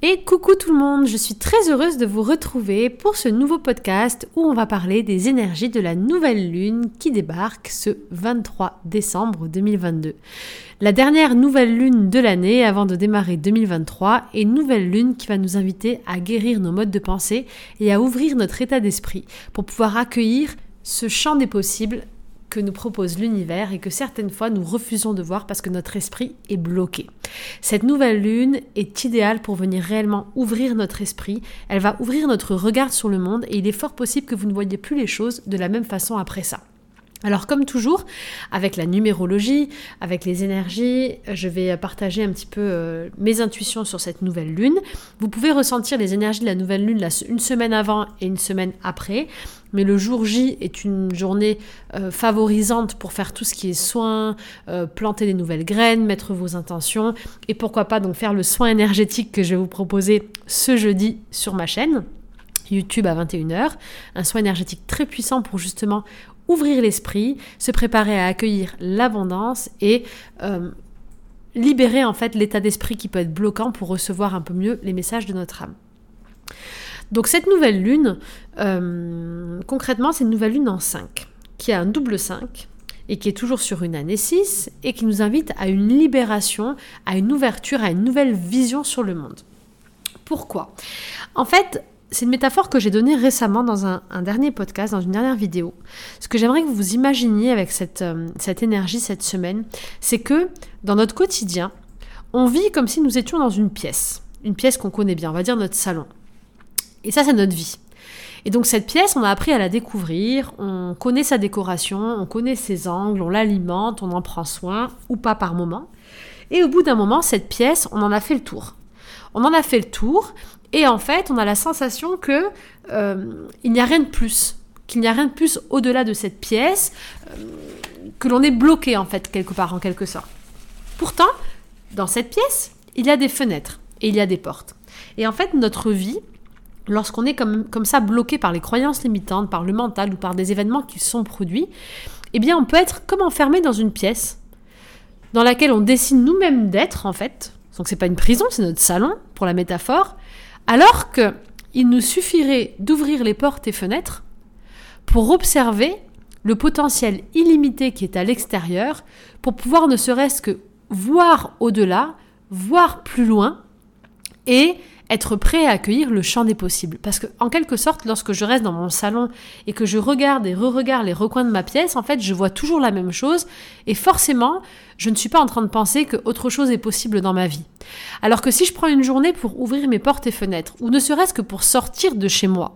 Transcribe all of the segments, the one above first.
Et coucou tout le monde, je suis très heureuse de vous retrouver pour ce nouveau podcast où on va parler des énergies de la nouvelle lune qui débarque ce 23 décembre 2022. La dernière nouvelle lune de l'année avant de démarrer 2023 et nouvelle lune qui va nous inviter à guérir nos modes de pensée et à ouvrir notre état d'esprit pour pouvoir accueillir ce champ des possibles que nous propose l'univers et que certaines fois nous refusons de voir parce que notre esprit est bloqué. Cette nouvelle lune est idéale pour venir réellement ouvrir notre esprit, elle va ouvrir notre regard sur le monde et il est fort possible que vous ne voyez plus les choses de la même façon après ça. Alors comme toujours, avec la numérologie, avec les énergies, je vais partager un petit peu euh, mes intuitions sur cette nouvelle lune. Vous pouvez ressentir les énergies de la nouvelle lune une semaine avant et une semaine après, mais le jour J est une journée euh, favorisante pour faire tout ce qui est soin, euh, planter des nouvelles graines, mettre vos intentions, et pourquoi pas donc faire le soin énergétique que je vais vous proposer ce jeudi sur ma chaîne. YouTube à 21h, un soin énergétique très puissant pour justement ouvrir l'esprit, se préparer à accueillir l'abondance et euh, libérer en fait l'état d'esprit qui peut être bloquant pour recevoir un peu mieux les messages de notre âme. Donc cette nouvelle lune, euh, concrètement, c'est une nouvelle lune en 5, qui a un double 5 et qui est toujours sur une année 6 et qui nous invite à une libération, à une ouverture, à une nouvelle vision sur le monde. Pourquoi? En fait, c'est une métaphore que j'ai donnée récemment dans un, dernier podcast, dans une dernière vidéo. Ce que j'aimerais que vous imaginiez avec euh, cette énergie cette semaine, c'est que dans notre quotidien, on vit comme si nous étions dans une pièce. Une pièce qu'on connaît bien, on va dire notre salon. Et ça, c'est notre vie. Et donc cette pièce, on a appris à la découvrir, on connaît sa décoration, on connaît ses angles, on l'alimente, on en prend soin, ou pas par moment. Et au bout d'un moment, cette pièce, on en a fait le tour. On en a fait le tour, et en fait, on a la sensation que euh, il n'y a rien de plus, qu'il n'y a rien de plus au-delà de cette pièce, euh, que l'on est bloqué en fait quelque part en quelque sorte. Pourtant, dans cette pièce, il y a des fenêtres et il y a des portes. Et en fait, notre vie, lorsqu'on est comme, ça bloqué par les croyances limitantes, par le mental ou par des événements qui sont produits, eh bien, on peut être comme enfermé dans une pièce dans laquelle on décide nous-mêmes d'être en fait. Donc c'est pas une prison, c'est notre salon pour la métaphore. Alors que il nous suffirait d'ouvrir les portes et fenêtres pour observer le potentiel illimité qui est à l'extérieur, pour pouvoir ne serait-ce que voir au-delà, voir plus loin et être prêt à accueillir le champ des possibles. Parce que, en quelque sorte, lorsque je reste dans mon salon et que je regarde et re-regarde les recoins de ma pièce, en fait, je vois toujours la même chose et forcément, je ne suis pas en train de penser que autre chose est possible dans ma vie. Alors que si je prends une journée pour ouvrir mes portes et fenêtres, ou ne serait-ce que pour sortir de chez moi,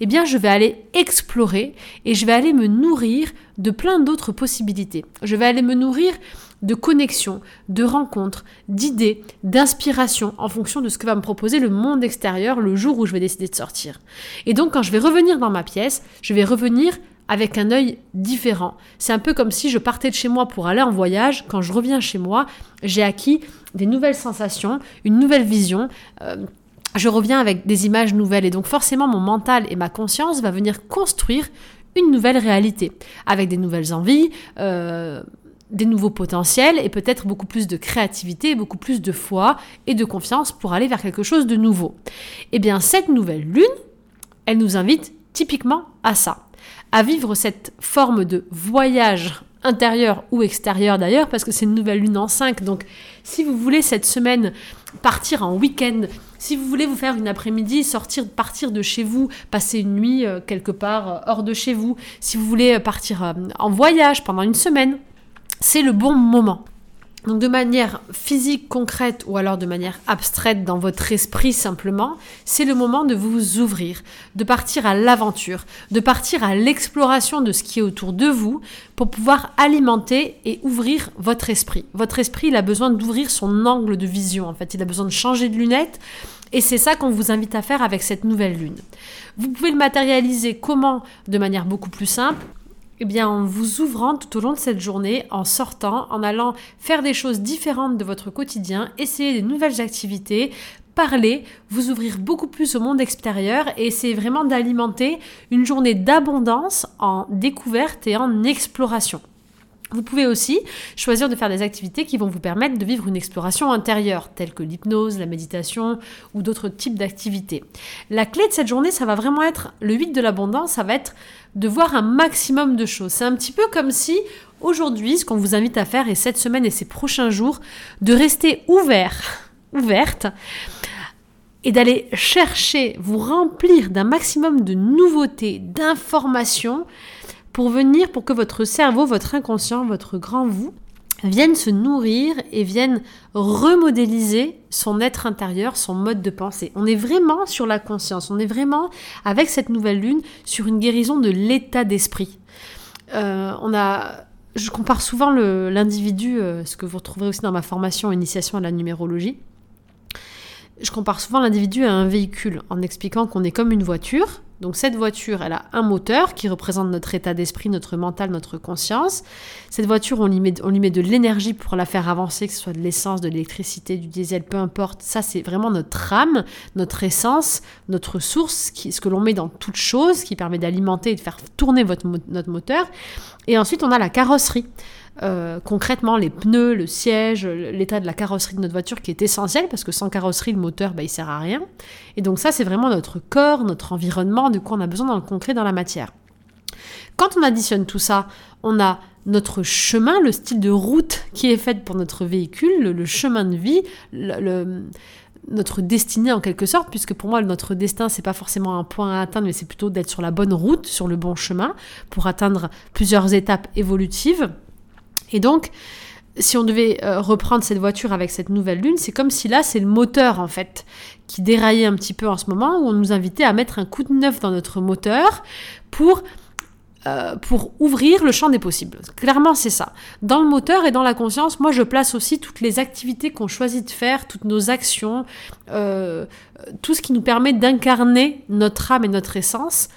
eh bien, je vais aller explorer et je vais aller me nourrir de plein d'autres possibilités. Je vais aller me nourrir de connexion, de rencontres, d'idées, d'inspiration en fonction de ce que va me proposer le monde extérieur le jour où je vais décider de sortir. Et donc quand je vais revenir dans ma pièce, je vais revenir avec un œil différent. C'est un peu comme si je partais de chez moi pour aller en voyage. Quand je reviens chez moi, j'ai acquis des nouvelles sensations, une nouvelle vision. Euh, je reviens avec des images nouvelles et donc forcément mon mental et ma conscience va venir construire une nouvelle réalité avec des nouvelles envies, euh, des nouveaux potentiels et peut-être beaucoup plus de créativité, beaucoup plus de foi et de confiance pour aller vers quelque chose de nouveau. Eh bien, cette nouvelle lune, elle nous invite typiquement à ça, à vivre cette forme de voyage intérieur ou extérieur d'ailleurs, parce que c'est une nouvelle lune en 5. Donc, si vous voulez cette semaine partir en week-end, si vous voulez vous faire une après-midi, sortir, partir de chez vous, passer une nuit euh, quelque part euh, hors de chez vous, si vous voulez partir euh, en voyage pendant une semaine, c'est le bon moment. De manière physique, concrète ou alors de manière abstraite dans votre esprit simplement, c'est le moment de vous ouvrir, de partir à l'aventure, de partir à l'exploration de ce qui est autour de vous pour pouvoir alimenter et ouvrir votre esprit. Votre esprit, il a besoin d'ouvrir son angle de vision en fait, il a besoin de changer de lunettes et c'est ça qu'on vous invite à faire avec cette nouvelle lune. Vous pouvez le matérialiser comment? De manière beaucoup plus simple eh bien, en vous ouvrant tout au long de cette journée, en sortant, en allant faire des choses différentes de votre quotidien, essayer des nouvelles activités, parler, vous ouvrir beaucoup plus au monde extérieur et essayer vraiment d'alimenter une journée d'abondance en découverte et en exploration. Vous pouvez aussi choisir de faire des activités qui vont vous permettre de vivre une exploration intérieure, telle que l'hypnose, la méditation ou d'autres types d'activités. La clé de cette journée, ça va vraiment être, le 8 de l'abondance, ça va être de voir un maximum de choses. C'est un petit peu comme si aujourd'hui, ce qu'on vous invite à faire, et cette semaine et ces prochains jours, de rester ouvert, ouverte, et d'aller chercher, vous remplir d'un maximum de nouveautés, d'informations, pour venir, pour que votre cerveau, votre inconscient, votre grand vous, viennent se nourrir et viennent remodéliser son être intérieur, son mode de pensée. On est vraiment sur la conscience, on est vraiment, avec cette nouvelle lune, sur une guérison de l'état d'esprit. Euh, on a, je compare souvent l'individu, euh, ce que vous retrouverez aussi dans ma formation Initiation à la numérologie, je compare souvent l'individu à un véhicule en expliquant qu'on est comme une voiture. Donc cette voiture, elle a un moteur qui représente notre état d'esprit, notre mental, notre conscience. Cette voiture, on lui met, de l'énergie pour la faire avancer, que ce soit de l'essence, de l'électricité, du diesel, peu importe. Ça, c'est vraiment notre âme, notre essence, notre source, qui, ce que l'on met dans toute chose, qui permet d'alimenter et de faire tourner notre moteur. Et ensuite, on a la carrosserie. Euh, concrètement les pneus, le siège, l'état de la carrosserie de notre voiture qui est essentiel parce que sans carrosserie le moteur bah, il sert à rien. Et donc ça c'est vraiment notre corps, notre environnement, de quoi on a besoin dans le concret, dans la matière. Quand on additionne tout ça, on a notre chemin, le style de route qui est fait pour notre véhicule, le, chemin de vie, notre destinée en quelque sorte, puisque pour moi notre destin c'est pas forcément un point à atteindre, mais c'est plutôt d'être sur la bonne route, sur le bon chemin, pour atteindre plusieurs étapes évolutives. Et donc, si on devait euh, reprendre cette voiture avec cette nouvelle lune, c'est comme si là, c'est le moteur en fait qui déraillait un petit peu en ce moment, où on nous invitait à mettre un coup de neuf dans notre moteur pour, euh, pour ouvrir le champ des possibles. Clairement, c'est ça. Dans le moteur et dans la conscience, moi, je place aussi toutes les activités qu'on choisit de faire, toutes nos actions, euh, tout ce qui nous permet d'incarner notre âme et notre essence.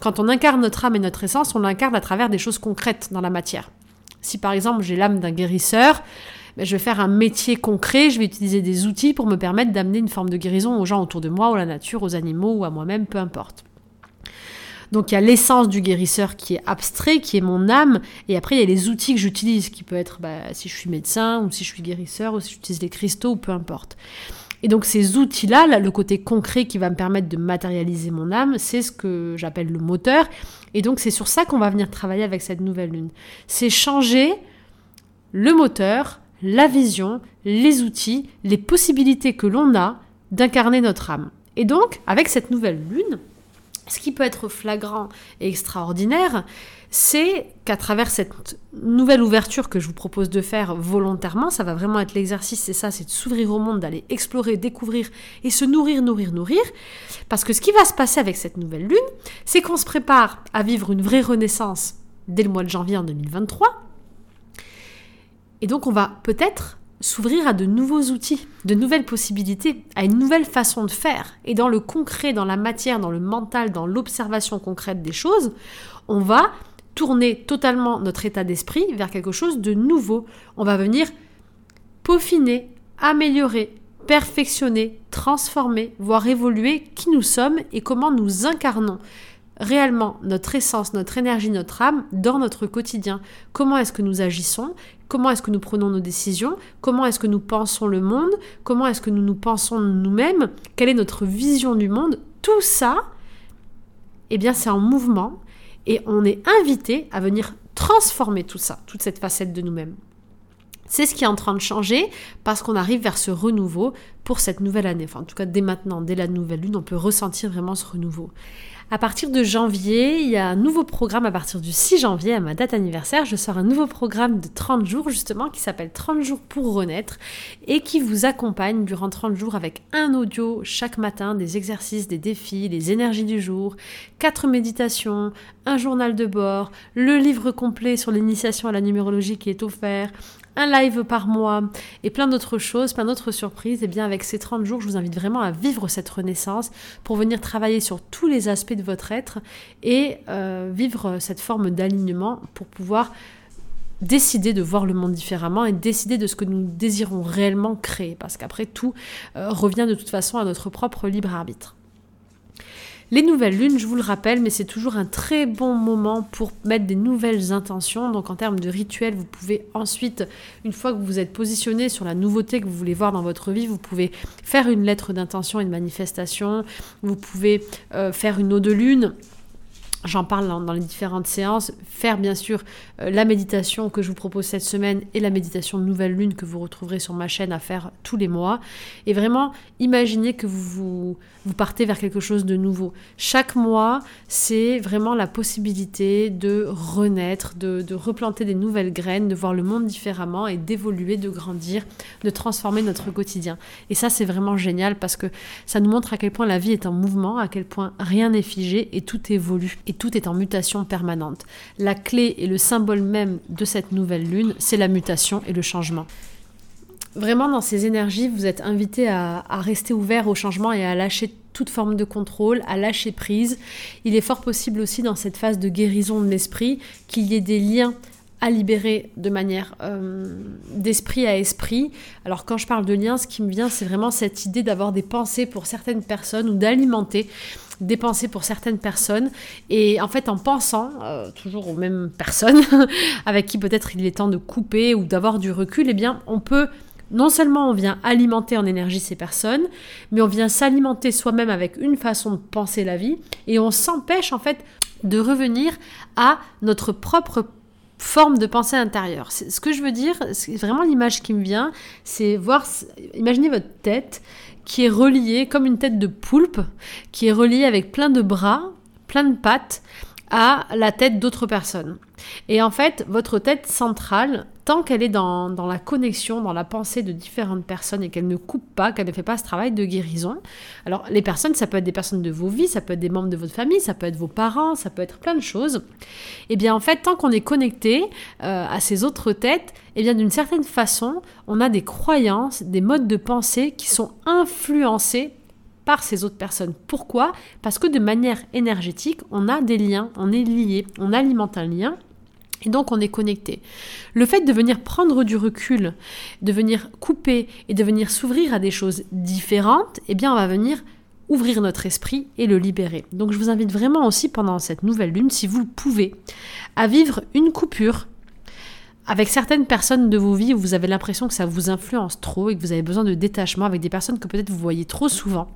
Quand on incarne notre âme et notre essence, on l'incarne à travers des choses concrètes dans la matière. Si par exemple j'ai l'âme d'un guérisseur, ben, je vais faire un métier concret, je vais utiliser des outils pour me permettre d'amener une forme de guérison aux gens autour de moi, ou à la nature, aux animaux ou à moi-même, peu importe. Donc il y a l'essence du guérisseur qui est abstrait, qui est mon âme, et après il y a les outils que j'utilise, qui peut être bah, si je suis médecin, ou si je suis guérisseur, ou si j'utilise les cristaux, ou peu importe. Et donc ces outils-là, le côté concret qui va me permettre de matérialiser mon âme, c'est ce que j'appelle le moteur. Et donc c'est sur ça qu'on va venir travailler avec cette nouvelle lune. C'est changer le moteur, la vision, les outils, les possibilités que l'on a d'incarner notre âme. Et donc, avec cette nouvelle lune, ce qui peut être flagrant et extraordinaire, c'est qu'à travers cette nouvelle ouverture que je vous propose de faire volontairement, ça va vraiment être l'exercice, c'est ça, c'est de s'ouvrir au monde, d'aller explorer, découvrir et se nourrir, nourrir, nourrir. Parce que ce qui va se passer avec cette nouvelle lune, c'est qu'on se prépare à vivre une vraie renaissance dès le mois de janvier en 2023. Et donc on va peut-être s'ouvrir à de nouveaux outils, de nouvelles possibilités, à une nouvelle façon de faire. Et dans le concret, dans la matière, dans le mental, dans l'observation concrète des choses, on va tourner totalement notre état d'esprit vers quelque chose de nouveau. On va venir peaufiner, améliorer, perfectionner, transformer, voire évoluer qui nous sommes et comment nous incarnons réellement notre essence, notre énergie, notre âme dans notre quotidien. Comment est-ce que nous agissons Comment est-ce que nous prenons nos décisions? Comment est-ce que nous pensons le monde? Comment est-ce que nous nous pensons nous-mêmes? Quelle est notre vision du monde? Tout ça, eh bien, c'est en mouvement et on est invité à venir transformer tout ça, toute cette facette de nous-mêmes. C'est ce qui est en train de changer parce qu'on arrive vers ce renouveau pour cette nouvelle année. Enfin, en tout cas, dès maintenant, dès la nouvelle lune, on peut ressentir vraiment ce renouveau. À partir de janvier, il y a un nouveau programme à partir du 6 janvier, à ma date anniversaire. Je sors un nouveau programme de 30 jours, justement, qui s'appelle 30 jours pour renaître et qui vous accompagne durant 30 jours avec un audio chaque matin, des exercices, des défis, les énergies du jour, quatre méditations, un journal de bord, le livre complet sur l'initiation à la numérologie qui est offert, un live par mois et plein d'autres choses, plein d'autres surprises, et eh bien avec ces 30 jours, je vous invite vraiment à vivre cette renaissance pour venir travailler sur tous les aspects de votre être et euh, vivre cette forme d'alignement pour pouvoir décider de voir le monde différemment et décider de ce que nous désirons réellement créer, parce qu'après tout euh, revient de toute façon à notre propre libre arbitre. Les nouvelles lunes, je vous le rappelle, mais c'est toujours un très bon moment pour mettre des nouvelles intentions. Donc en termes de rituel, vous pouvez ensuite, une fois que vous êtes positionné sur la nouveauté que vous voulez voir dans votre vie, vous pouvez faire une lettre d'intention et de manifestation. Vous pouvez euh, faire une eau de lune J'en parle dans, les différentes séances. Faire bien sûr euh, la méditation que je vous propose cette semaine et la méditation nouvelle lune que vous retrouverez sur ma chaîne à faire tous les mois. Et vraiment, imaginez que vous, vous, partez vers quelque chose de nouveau. Chaque mois, c'est vraiment la possibilité de renaître, de replanter des nouvelles graines, de voir le monde différemment et d'évoluer, de grandir, de transformer notre quotidien. Et ça, c'est vraiment génial parce que ça nous montre à quel point la vie est en mouvement, à quel point rien n'est figé et tout évolue et tout est en mutation permanente. La clé et le symbole même de cette nouvelle lune, c'est la mutation et le changement. Vraiment, dans ces énergies, vous êtes invité à, rester ouvert au changement et à lâcher toute forme de contrôle, à lâcher prise. Il est fort possible aussi dans cette phase de guérison de l'esprit qu'il y ait des liens à libérer de manière euh, d'esprit à esprit. Alors quand je parle de liens, ce qui me vient, c'est vraiment cette idée d'avoir des pensées pour certaines personnes ou d'alimenter dépenser pour certaines personnes. Et en fait, en pensant euh, toujours aux mêmes personnes avec qui peut-être il est temps de couper ou d'avoir du recul, eh bien, on peut non seulement on vient alimenter en énergie ces personnes, mais on vient s'alimenter soi-même avec une façon de penser la vie et on s'empêche en fait de revenir à notre propre forme de pensée intérieure. Ce que je veux dire, vraiment l'image qui me vient, c'est voir, imaginez votre tête qui est reliée comme une tête de poulpe, qui est reliée avec plein de bras, plein de pattes, à la tête d'autres personnes. Et en fait, votre tête centrale, tant qu'elle est dans, la connexion, dans la pensée de différentes personnes et qu'elle ne coupe pas, qu'elle ne fait pas ce travail de guérison. Alors, les personnes, ça peut être des personnes de vos vies, ça peut être des membres de votre famille, ça peut être vos parents, ça peut être plein de choses. Et eh bien, en fait, tant qu'on est connecté euh, à ces autres têtes, et eh bien, d'une certaine façon, on a des croyances, des modes de pensée qui sont influencés par ces autres personnes. Pourquoi? Parce que de manière énergétique, on a des liens, on est lié, on alimente un lien. Et donc on est connecté. Le fait de venir prendre du recul, de venir couper et de venir s'ouvrir à des choses différentes, eh bien on va venir ouvrir notre esprit et le libérer. Donc je vous invite vraiment aussi pendant cette nouvelle lune, si vous pouvez, à vivre une coupure avec certaines personnes de vos vies où vous avez l'impression que ça vous influence trop et que vous avez besoin de détachement avec des personnes que peut-être vous voyez trop souvent.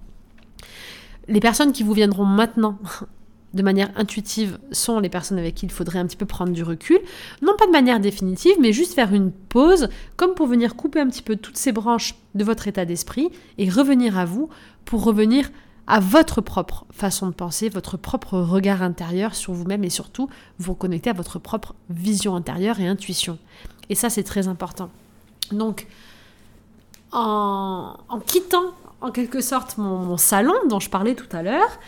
Les personnes qui vous viendront maintenant de manière intuitive sont les personnes avec qui il faudrait un petit peu prendre du recul. Non pas de manière définitive, mais juste faire une pause, comme pour venir couper un petit peu toutes ces branches de votre état d'esprit et revenir à vous pour revenir à votre propre façon de penser, votre propre regard intérieur sur vous-même et surtout vous connecter à votre propre vision intérieure et intuition. Et ça, c'est très important. Donc, en, en quittant en quelque sorte mon, salon dont je parlais tout à l'heure,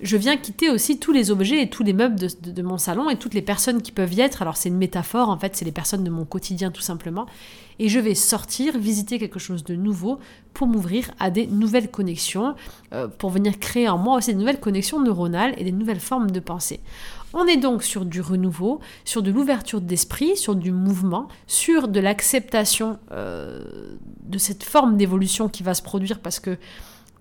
je viens quitter aussi tous les objets et tous les meubles de, mon salon et toutes les personnes qui peuvent y être. Alors c'est une métaphore, en fait, c'est les personnes de mon quotidien tout simplement. Et je vais sortir, visiter quelque chose de nouveau pour m'ouvrir à des nouvelles connexions, euh, pour venir créer en moi aussi des nouvelles connexions neuronales et des nouvelles formes de pensée. On est donc sur du renouveau, sur de l'ouverture d'esprit, sur du mouvement, sur de l'acceptation euh, de cette forme d'évolution qui va se produire parce que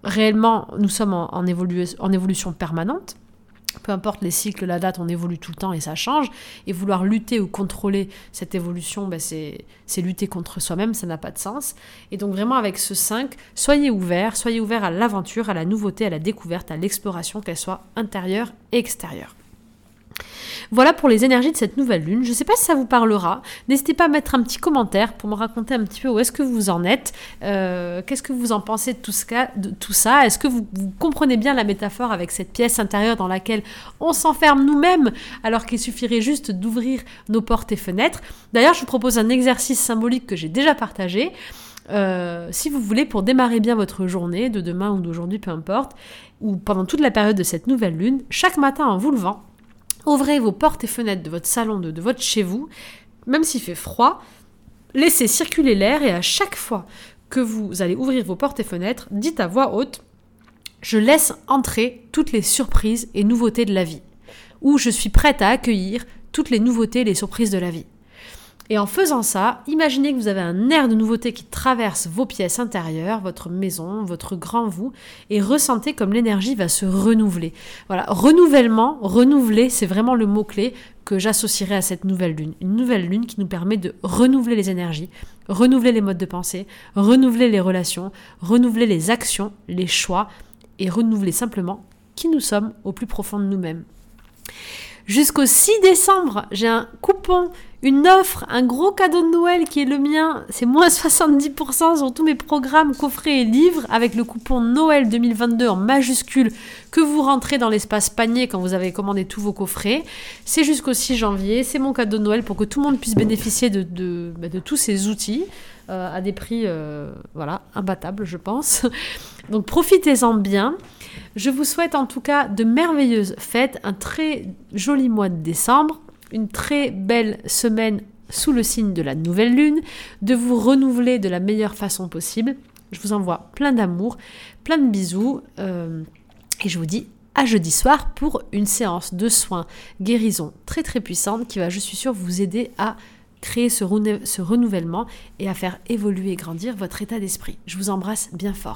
réellement nous sommes en, évolution permanente. Peu importe les cycles, la date, on évolue tout le temps et ça change. Et vouloir lutter ou contrôler cette évolution, ben c'est lutter contre soi-même, ça n'a pas de sens. Et donc vraiment avec ce 5, soyez ouverts, soyez ouverts à l'aventure, à la nouveauté, à la découverte, à l'exploration, qu'elle soit intérieure et extérieure. Voilà pour les énergies de cette nouvelle lune. Je ne sais pas si ça vous parlera. N'hésitez pas à mettre un petit commentaire pour me raconter un petit peu où est-ce que vous en êtes. Euh, qu'est-ce que vous en pensez de tout, ça? Est-ce que vous, comprenez bien la métaphore avec cette pièce intérieure dans laquelle on s'enferme nous-mêmes alors qu'il suffirait juste d'ouvrir nos portes et fenêtres? D'ailleurs, je vous propose un exercice symbolique que j'ai déjà partagé. Euh, si vous voulez, pour démarrer bien votre journée, de demain ou d'aujourd'hui, peu importe, ou pendant toute la période de cette nouvelle lune, chaque matin en vous levant, Ouvrez vos portes et fenêtres de votre salon, de, votre chez vous, même s'il fait froid, laissez circuler l'air et à chaque fois que vous allez ouvrir vos portes et fenêtres, dites à voix haute Je laisse entrer toutes les surprises et nouveautés de la vie, ou je suis prête à accueillir toutes les nouveautés et les surprises de la vie. Et en faisant ça, imaginez que vous avez un air de nouveauté qui traverse vos pièces intérieures, votre maison, votre grand vous, et ressentez comme l'énergie va se renouveler. Voilà, renouvellement, renouveler, c'est vraiment le mot-clé que j'associerai à cette nouvelle lune. Une nouvelle lune qui nous permet de renouveler les énergies, renouveler les modes de pensée, renouveler les relations, renouveler les actions, les choix, et renouveler simplement qui nous sommes au plus profond de nous-mêmes. Jusqu'au 6 décembre, j'ai un coupon, une offre, un gros cadeau de Noël qui est le mien. C'est moins 70% sur tous mes programmes, coffrets et livres avec le coupon Noël 2022 en majuscule que vous rentrez dans l'espace panier quand vous avez commandé tous vos coffrets. C'est jusqu'au 6 janvier. C'est mon cadeau de Noël pour que tout le monde puisse bénéficier de, bah, tous ces outils euh, à des prix euh, voilà, imbattables, je pense. Donc profitez-en bien. Je vous souhaite en tout cas de merveilleuses fêtes, un très joli mois de décembre, une très belle semaine sous le signe de la nouvelle lune, de vous renouveler de la meilleure façon possible. Je vous envoie plein d'amour, plein de bisous euh, et je vous dis à jeudi soir pour une séance de soins guérison très très puissante qui va, je suis sûre, vous aider à créer ce, ce renouvellement et à faire évoluer et grandir votre état d'esprit. Je vous embrasse bien fort.